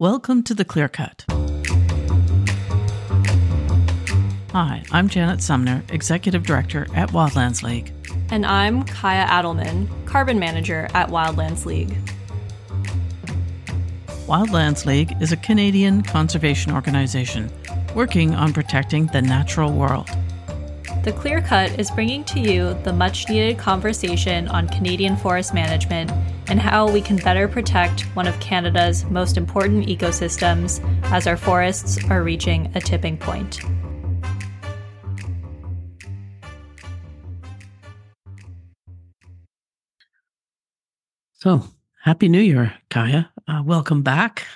Welcome to The Clear Cut. Hi, I'm Janet Sumner, Executive Director at Wildlands League. And I'm Kaya Adelman, Carbon Manager at Wildlands League. Wildlands League is a Canadian conservation organization working on protecting the natural world. The Clear Cut is bringing to you the much needed conversation on Canadian forest management and how we can better protect one of Canada's most important ecosystems as our forests are reaching a tipping point. So, Happy New Year, Kaya. Uh, welcome back.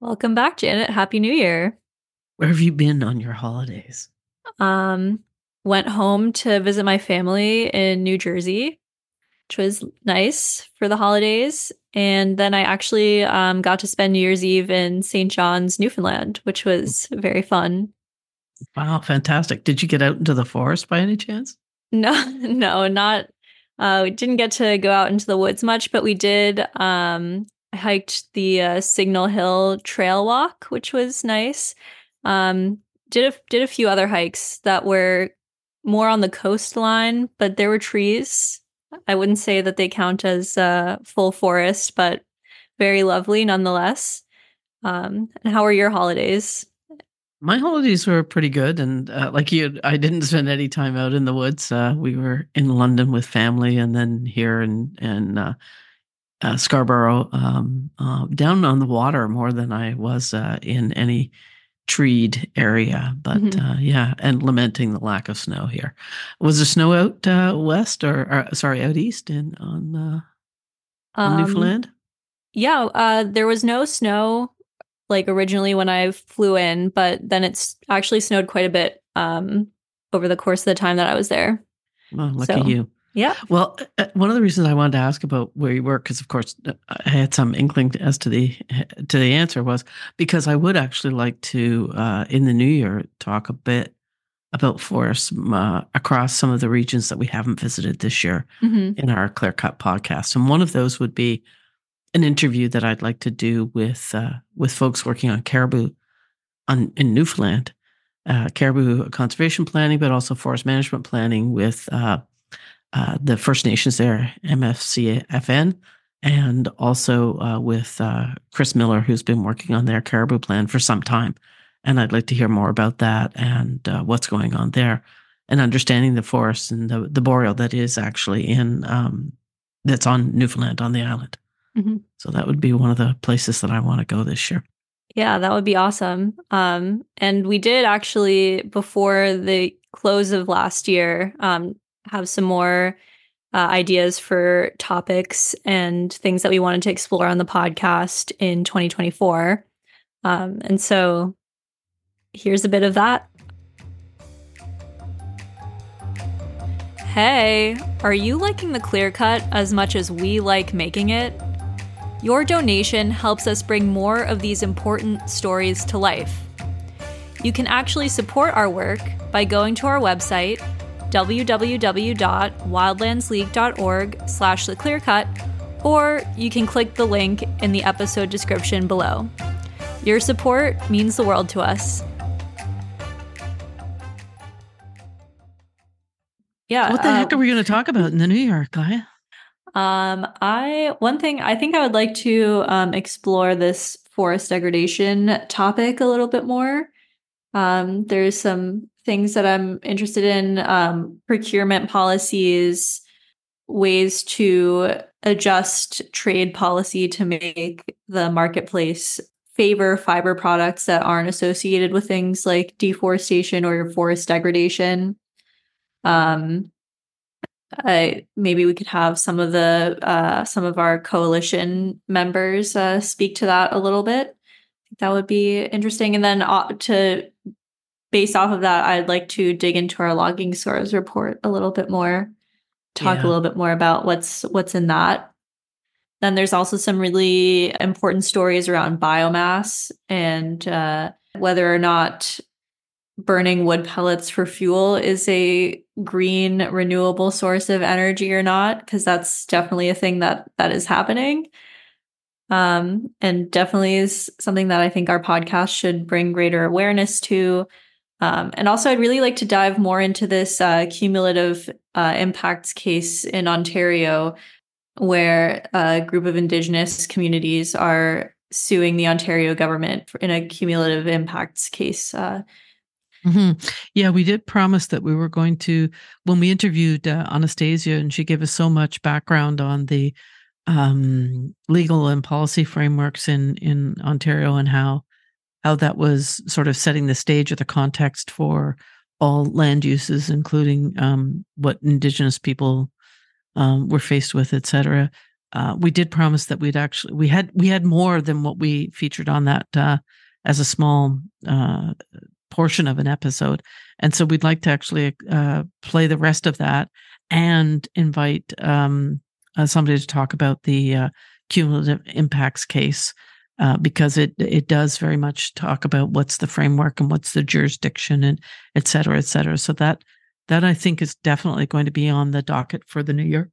Welcome back, Janet. Happy New Year. Where have you been on your holidays? Um, went home to visit my family in New Jersey, which was nice for the holidays. And then I actually um, got to spend New Year's Eve in St. John's, Newfoundland, which was very fun. Wow, fantastic. Did you get out into the forest by any chance? No, no, not. Uh, we didn't get to go out into the woods much, but we did. Um, I hiked the uh, Signal Hill Trail Walk, which was nice. Um, did a, did a few other hikes that were more on the coastline, but there were trees. I wouldn't say that they count as uh, full forest, but very lovely nonetheless. Um, and how were your holidays? My holidays were pretty good, and uh, like you, I didn't spend any time out in the woods. Uh, we were in London with family, and then here in in uh, uh Scarborough, um, uh, down on the water more than I was uh, in any treed area. But mm-hmm. uh, yeah, and lamenting the lack of snow here. Was there snow out uh, west or, or, sorry, out east in on, uh, on um, Newfoundland? Yeah, uh, there was no snow like originally when I flew in, but then it's actually snowed quite a bit um, over the course of the time that I was there. Well, lucky so, you. Yeah. Well, uh, one of the reasons I wanted to ask about where you work, because of course uh, I had some inkling as to the to the answer, was because I would actually like to uh, in the new year talk a bit about forests uh, across some of the regions that we haven't visited this year mm-hmm. in our Clear Cut podcast, and one of those would be an interview that I'd like to do with uh, with folks working on caribou on in Newfoundland, uh, caribou conservation planning, but also forest management planning with uh, the First Nations there, MFCFN, and also uh, with uh, Chris Miller, who's been working on their caribou plan for some time. And I'd like to hear more about that and uh, what's going on there, and understanding the forest and the, the boreal that is actually in um, that's on Newfoundland on the island. Mm-hmm. So that would be one of the places that I want to go this year. Yeah, that would be awesome. Um, and we did actually before the close of last year um, have some more uh, ideas for topics and things that we wanted to explore on the podcast in 2024. Um, and so here's a bit of that. Hey, are you liking the clear cut as much as we like making it? Your donation helps us bring more of these important stories to life. You can actually support our work by going to our website www.wildlandsleague.org slash the clearcut, or you can click the link in the episode description below. Your support means the world to us. Yeah. What the uh, heck are we going to talk about in the new year, Kaya? Um, I one thing I think I would like to um, explore this forest degradation topic a little bit more. Um, there's some things that I'm interested in um, procurement policies, ways to adjust trade policy to make the marketplace favor fiber products that aren't associated with things like deforestation or forest degradation. Um, I, maybe we could have some of the uh, some of our coalition members uh, speak to that a little bit. That would be interesting. And then uh, to based off of that, I'd like to dig into our logging Scars report a little bit more, talk yeah. a little bit more about what's what's in that. Then there's also some really important stories around biomass and uh, whether or not burning wood pellets for fuel is a green renewable source of energy or not because that's definitely a thing that that is happening Um, and definitely is something that I think our podcast should bring greater awareness to. Um, and also, I'd really like to dive more into this uh, cumulative uh, impacts case in Ontario, where a group of Indigenous communities are suing the Ontario government in a cumulative impacts case. Uh, mm-hmm. Yeah, we did promise that we were going to, when we interviewed uh, Anastasia, and she gave us so much background on the um, legal and policy frameworks in in Ontario and how how that was sort of setting the stage or the context for all land uses, including um, what Indigenous people um, were faced with, et cetera. Uh, we did promise that we'd actually we had we had more than what we featured on that uh, as a small uh, portion of an episode, and so we'd like to actually uh, play the rest of that and invite um, uh, somebody to talk about the uh, cumulative impacts case uh, because it it does very much talk about what's the framework and what's the jurisdiction and et cetera, et cetera. So that that I think is definitely going to be on the docket for the new year.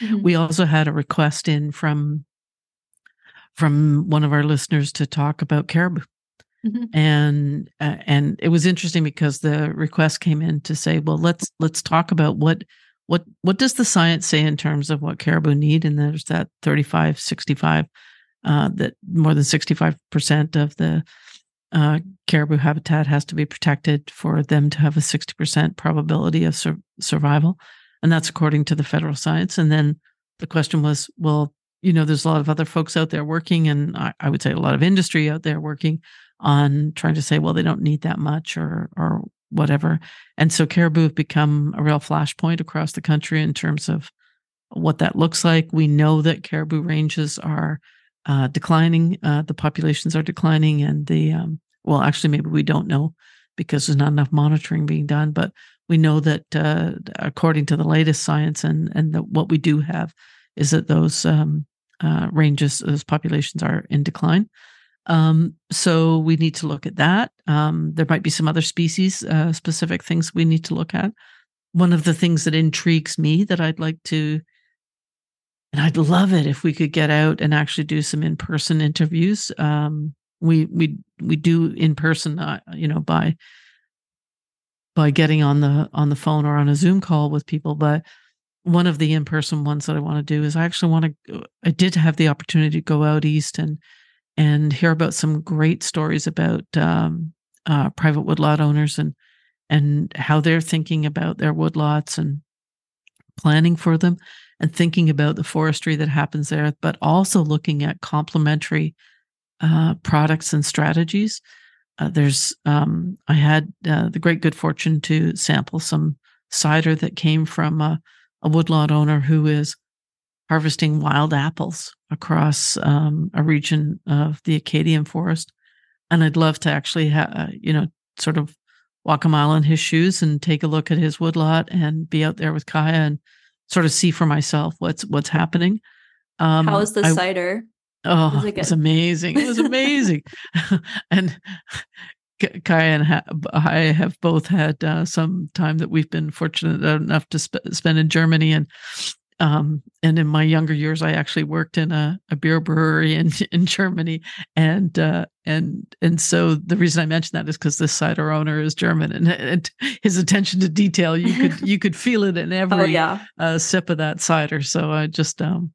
Mm-hmm. We also had a request in from from one of our listeners to talk about caribou. Mm-hmm. And uh, and it was interesting because the request came in to say, well, let's let's talk about what what what does the science say in terms of what caribou need and there's that 35 65 uh, that more than 65% of the uh, caribou habitat has to be protected for them to have a 60% probability of sur- survival. And that's according to the federal science. And then the question was, well, you know, there's a lot of other folks out there working, and I, I would say a lot of industry out there working on trying to say, well, they don't need that much or or whatever. And so caribou have become a real flashpoint across the country in terms of what that looks like. We know that caribou ranges are uh, declining. Uh, the populations are declining, and the um, well, actually, maybe we don't know because there's not enough monitoring being done. But we know that uh, according to the latest science, and and the, what we do have is that those um, uh, ranges, those populations are in decline. Um, so we need to look at that. Um, there might be some other species uh, specific things we need to look at. One of the things that intrigues me that I'd like to and I'd love it if we could get out and actually do some in-person interviews. Um, we we we do in person, uh, you know, by by getting on the on the phone or on a Zoom call with people. But one of the in-person ones that I want to do is I actually want to. I did have the opportunity to go out east and and hear about some great stories about um, uh, private woodlot owners and and how they're thinking about their woodlots and planning for them and thinking about the forestry that happens there, but also looking at complementary uh, products and strategies. Uh, there's, um, I had uh, the great good fortune to sample some cider that came from a, a woodlot owner who is harvesting wild apples across um, a region of the Acadian forest. And I'd love to actually, ha- uh, you know, sort of walk a mile in his shoes and take a look at his woodlot and be out there with Kaya and sort of see for myself what's what's happening. Um, How was the I, cider? Oh, it, it was amazing! It was amazing, and Kaya and ha- I have both had uh, some time that we've been fortunate enough to sp- spend in Germany, and um, and in my younger years, I actually worked in a, a beer brewery in in Germany, and uh, and and so the reason I mention that is because this cider owner is German, and, and, his attention to detail you could you could feel it in oh, every oh, yeah. uh, sip of that cider. So I just um,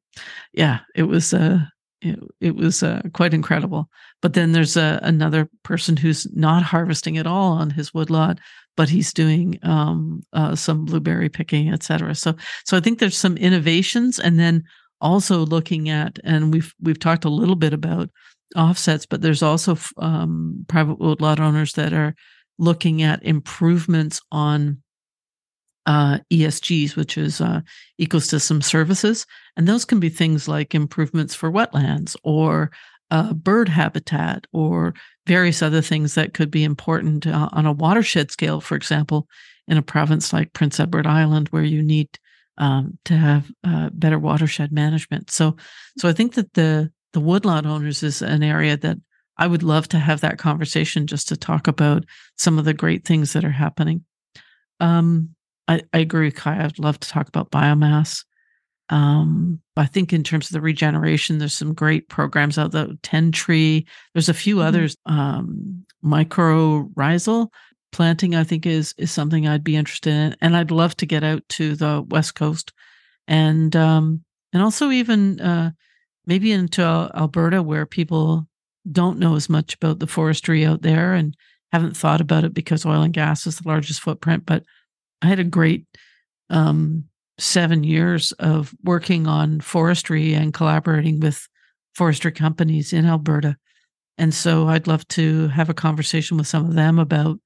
yeah, it was uh, it, it was uh, quite incredible. But then there's a, another person who's not harvesting at all on his woodlot, but he's doing um, uh, some blueberry picking, et cetera. So, so I think there's some innovations, and then also looking at, and we've we've talked a little bit about offsets, but there's also um, private woodlot owners that are looking at improvements on uh, ESGs, which is uh, ecosystem services, and those can be things like improvements for wetlands or uh, bird habitat or various other things that could be important uh, on a watershed scale, for example, in a province like Prince Edward Island, where you need um, to have uh, better watershed management. So, so I think that the the woodlot owners is an area that I would love to have that conversation just to talk about some of the great things that are happening. Um, I, I agree with Kai. I'd love to talk about biomass. Um, I think in terms of the regeneration, there's some great programs out there. tentree, there's a few mm-hmm. others. Um, mycorrhizal planting, I think, is is something I'd be interested in, and I'd love to get out to the West Coast, and um, and also even uh, maybe into Alberta, where people don't know as much about the forestry out there and haven't thought about it because oil and gas is the largest footprint. But I had a great um, seven years of working on forestry and collaborating with forestry companies in Alberta. And so I'd love to have a conversation with some of them about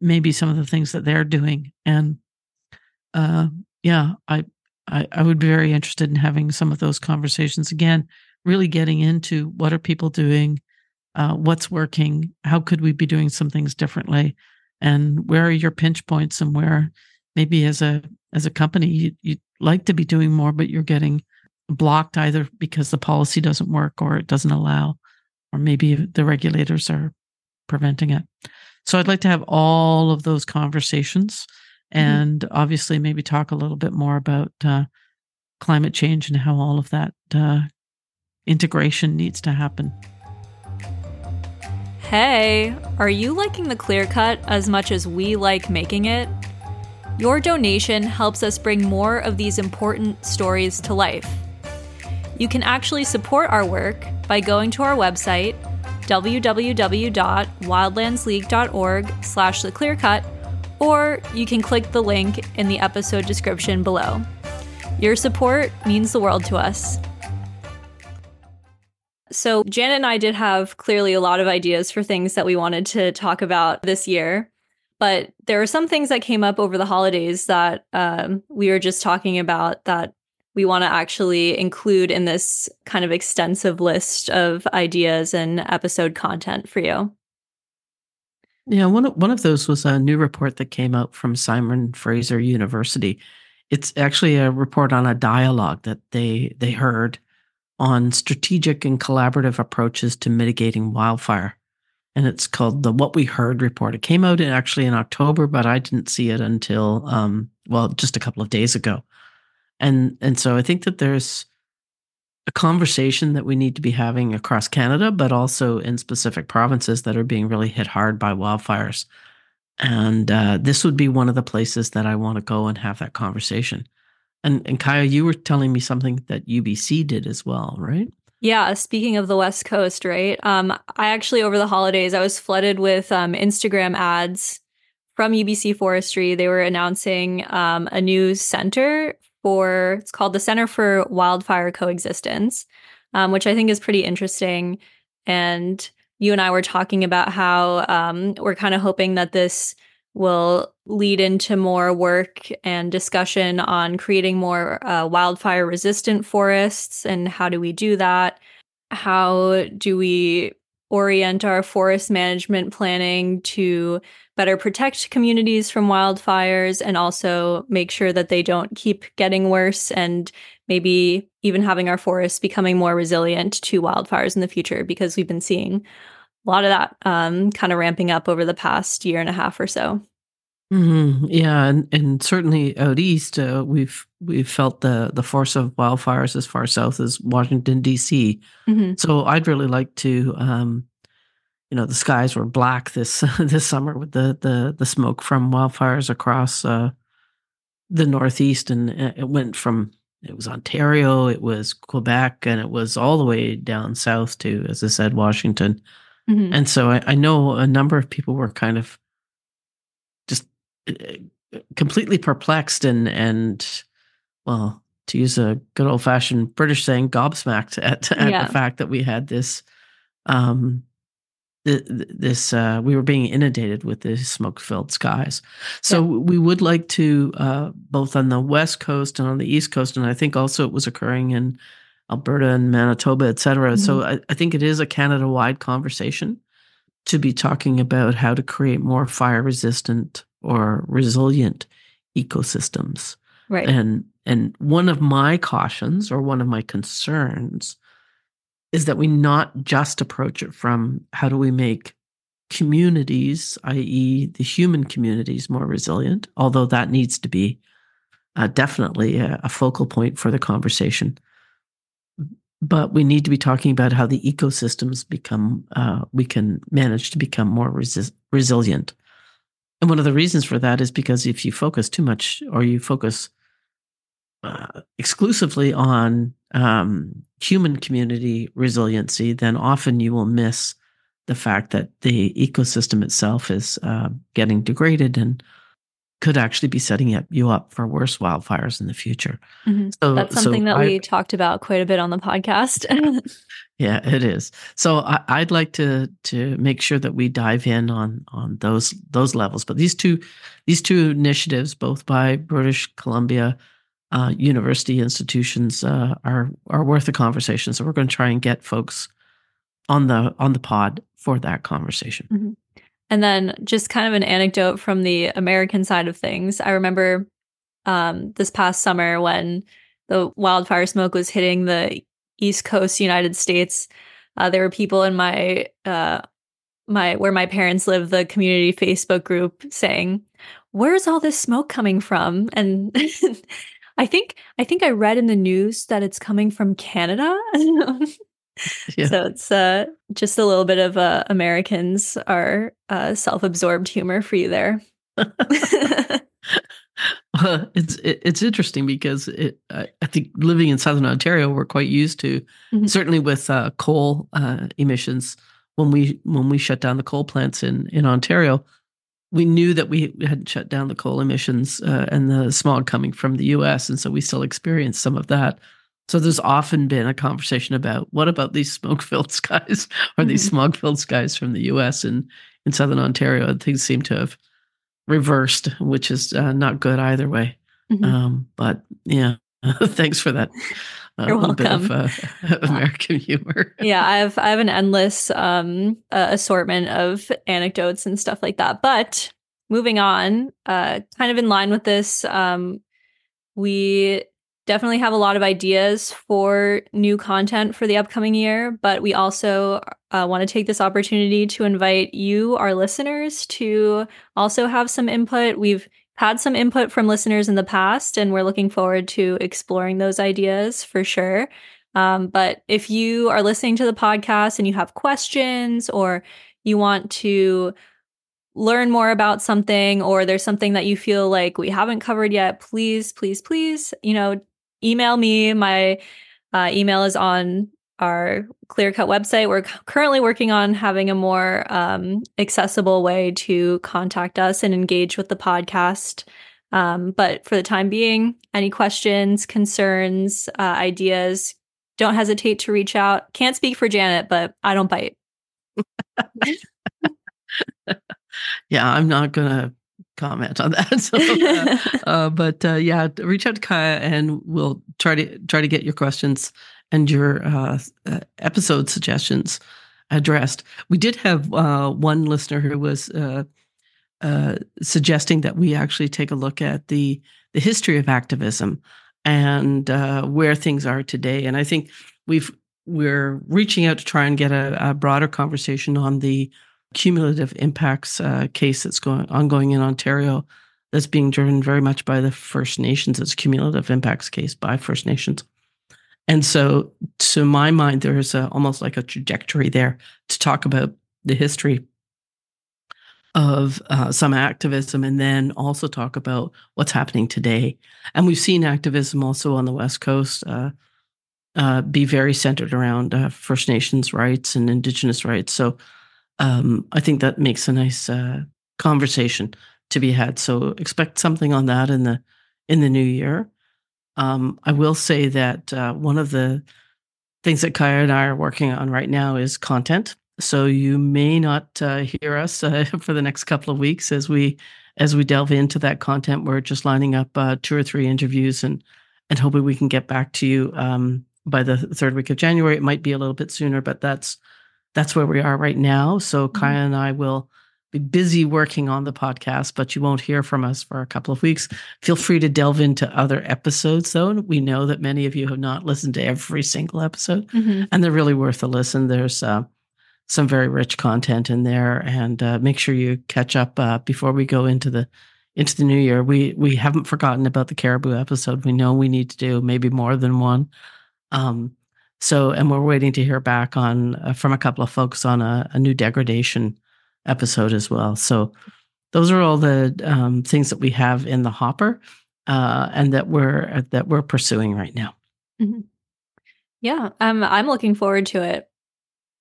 maybe some of the things that they're doing. And uh, yeah, I, I, I would be very interested in having some of those conversations again, really getting into what are people doing, uh, what's working, how could we be doing some things differently, and where are your pinch points, and where maybe as a as a company you, you'd like to be doing more, but you're getting blocked either because the policy doesn't work or it doesn't allow, or maybe the regulators are preventing it. So I'd like to have all of those conversations mm-hmm. and mm-hmm. obviously maybe talk a little bit more about uh, climate change and how all of that uh, integration needs to happen. Hey, are you liking the clear cut as much as we like making it? Your donation helps us bring more of these important stories to life. You can actually support our work by going to our website www.wildlandsleague.org slash the clearcut or you can click the link in the episode description below. Your support means the world to us. So, Janet and I did have clearly a lot of ideas for things that we wanted to talk about this year. But there are some things that came up over the holidays that um, we were just talking about that we want to actually include in this kind of extensive list of ideas and episode content for you. Yeah, one of, one of those was a new report that came out from Simon Fraser University. It's actually a report on a dialogue that they they heard on strategic and collaborative approaches to mitigating wildfire and it's called the What We Heard report. It came out in, actually in October, but I didn't see it until um, well, just a couple of days ago. And and so I think that there's a conversation that we need to be having across Canada, but also in specific provinces that are being really hit hard by wildfires. And uh, this would be one of the places that I want to go and have that conversation. And and Kaya, you were telling me something that UBC did as well, right? Yeah, speaking of the West Coast, right? Um, I actually over the holidays I was flooded with um, Instagram ads from UBC Forestry. They were announcing um, a new center for it's called the Center for Wildfire Coexistence, um, which I think is pretty interesting. And you and I were talking about how um, we're kind of hoping that this will lead into more work and discussion on creating more uh, wildfire resistant forests and how do we do that? How do we orient our forest management planning to better protect communities from wildfires and also make sure that they don't keep getting worse and maybe even having our forests becoming more resilient to wildfires in the future because we've been seeing a lot of that um, kind of ramping up over the past year and a half or so. Mm-hmm. Yeah, and, and certainly out east, uh, we've we've felt the the force of wildfires as far south as Washington D.C. Mm-hmm. So I'd really like to, um, you know, the skies were black this this summer with the the the smoke from wildfires across uh, the northeast, and uh, it went from it was Ontario, it was Quebec, and it was all the way down south to, as I said, Washington. Mm-hmm. And so I, I know a number of people were kind of completely perplexed and and well to use a good old fashioned British saying, gobsmacked at, at yeah. the fact that we had this, um, this uh, we were being inundated with these smoke filled skies. So yeah. we would like to uh, both on the west coast and on the east coast, and I think also it was occurring in Alberta and Manitoba, et cetera. Mm-hmm. So I, I think it is a Canada wide conversation to be talking about how to create more fire resistant or resilient ecosystems. Right. And and one of my cautions or one of my concerns is that we not just approach it from how do we make communities, i.e., the human communities, more resilient, although that needs to be uh, definitely a, a, focal point for the conversation. But we need to be talking about how the ecosystems become, uh, we can manage to become more resi- resilient. And one of the reasons for that is because if you focus too much or you focus uh, exclusively on um, human community resiliency, then often you will miss the fact that the ecosystem itself is uh, getting degraded and could actually be setting you up for worse wildfires in the future. Mm-hmm. So that's something so that I, we talked about quite a bit on the podcast. yeah, it is. So I, would like to to make sure that we dive in on on those those levels. But these two these two initiatives, both by British Columbia uh, university institutions, uh, are are worth a conversation. So we're going to try and get folks on the on the pod for that conversation. Mm-hmm. And then just kind of an anecdote from the American side of things. I remember um, this past summer when the wildfire smoke was hitting the East Coast United States. Uh, there were people in my uh, my where my parents live, the community Facebook group, saying, "Where's all this smoke coming from?" And I think I think I read in the news that it's coming from Canada. yeah. So it's uh, just a little bit of uh, Americans are uh, self-absorbed humor for you there. well, it's it, it's interesting because it, I, I, think living in Southern Ontario, we're quite used to mm-hmm. certainly with uh, coal uh, emissions. When we when we shut down the coal plants in in Ontario, we knew that we hadn't shut down the coal emissions uh, and the smog coming from the U.S., and so we still experienced some of that. So there's often been a conversation about what about these smoke-filled skies or mm-hmm. these smog-filled skies from the U.S. and in southern Ontario. And Things seem to have reversed, which is uh, not good either way. Mm-hmm. Um, but yeah, thanks for that. Uh, You're welcome. Bit of, uh, American humor. yeah, I have I have an endless um, uh, assortment of anecdotes and stuff like that. But moving on, uh, kind of in line with this, um, we definitely have a lot of ideas for new content for the upcoming year, but we also uh, want to take this opportunity to invite you, our listeners, to also have some input. We've had some input from listeners in the past, and we're looking forward to exploring those ideas for sure. Um, but if you are listening to the podcast and you have questions or you want to learn more about something or there's something that you feel like we haven't covered yet, please, please, please, you know, email me. My uh, email is on our Clearcut website. We're currently working on having a more um, accessible way to contact us and engage with the podcast. Um, but for the time being, any questions, concerns, uh, ideas, don't hesitate to reach out. Can't speak for Janet, but I don't bite. yeah, I'm not to comment on that. So, uh, uh, but uh, yeah, reach out to Kaya and we'll try to try to get your questions and your uh, uh, episode suggestions addressed. We did have uh, one listener who was suggesting that we actually take a look at the the history of activism and where things are today. And I think we've we're reaching out to try and get a, a broader conversation on the cumulative impacts uh, case that's going ongoing in Ontario that's being driven very much by the First Nations. It's cumulative impacts case by First Nations. And so, to my mind, there is a, almost like a trajectory there to talk about the history of uh, some activism and then also talk about what's happening today. And we've seen activism also on the West Coast uh, uh, be very centered around uh, First Nations rights and Indigenous rights. So, um, I think that makes a nice uh, conversation to be had. So expect something on that in the in the new year. Um, I will say that uh, one of the things that Kaya and I are working on right now is content. So you may not uh, hear us uh, for the next couple of weeks as we as we delve into that content. We're just lining up uh, two or three interviews and and hoping we can get back to you um, by the third week of January. It might be a little bit sooner, but that's that's where we are right now. So mm-hmm. Kaya and I will be busy working on the podcast, but you won't hear from us for a couple of weeks. Feel free to delve into other episodes, though. We know that many of you have not listened to every single episode, mm-hmm. and they're really worth a listen. There's uh, some very rich content in there, and uh, make sure you catch up uh, before we go into the into the new year. We we haven't forgotten about the caribou episode. We know we need to do maybe more than one. Um, so, and we're waiting to hear back on uh, from a couple of folks on a, a, new degradation episode as well. So, those are all the um, things that we have in the hopper uh, and that we're that we're pursuing right now. Mm-hmm. Yeah, um, I'm looking forward to it.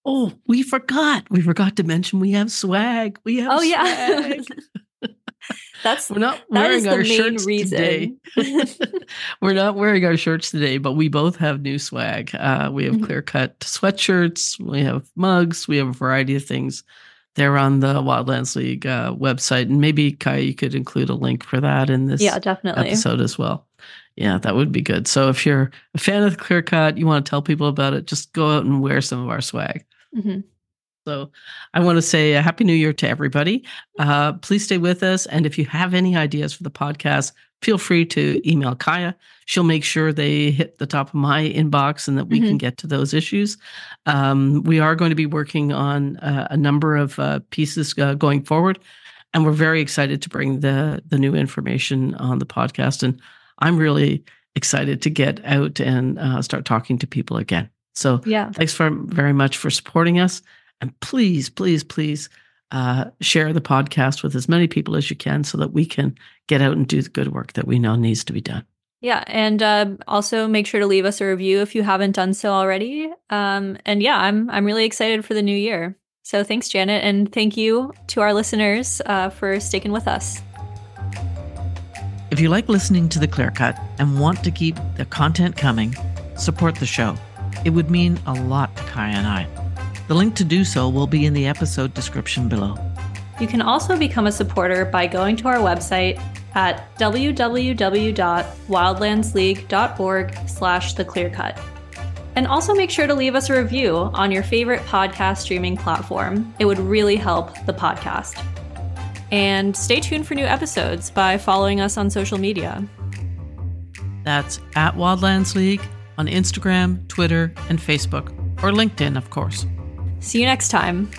Oh, we forgot. We forgot to mention we have swag. We have. Oh yeah. That's we're not wearing our shirts reason. today. we're not wearing our shirts today, but we both have new swag. Uh, we have mm-hmm. clear cut sweatshirts. We have mugs. We have a variety of things. They're on the Wildlands League uh, website, and maybe Kai, you could include a link for that in this yeah, definitely. episode as well. Yeah, that would be good. So if you're a fan of the clear cut, you want to tell people about it, just go out and wear some of our swag. Mm-hmm. So I want to say a happy new year to everybody. Uh, please stay with us. And if you have any ideas for the podcast, feel free to email Kaya. She'll make sure they hit the top of my inbox and that we mm-hmm. can get to those issues. Um, we are going to be working on uh, a number of uh, pieces uh, going forward. And we're very excited to bring the the new information on the podcast. And I'm really excited to get out and uh, start talking to people again. So yeah, thanks for very much for supporting us. And please, please, please uh, share the podcast with as many people as you can so that we can get out and do the good work that we know needs to be done. Yeah, and uh, also make sure to leave us a review if you haven't done so already. Um, and yeah, I'm I'm really excited for the new year. So thanks, Janet, and thank you to our listeners uh, for sticking with us. If you like listening to the Clear Cut and want to keep the content coming, support the show. It would mean a lot to Kaya and I. The link to do so will be in the episode description below. You can also become a supporter by going to our website at www.wildlandsleague.org slash theclearcut. And also make sure to leave us a review on your favorite podcast streaming platform. It would really help the podcast. And stay tuned for new episodes by following us on social media. That's at Wildlands League on Instagram, Twitter, and Facebook, or LinkedIn, of course. See you next time.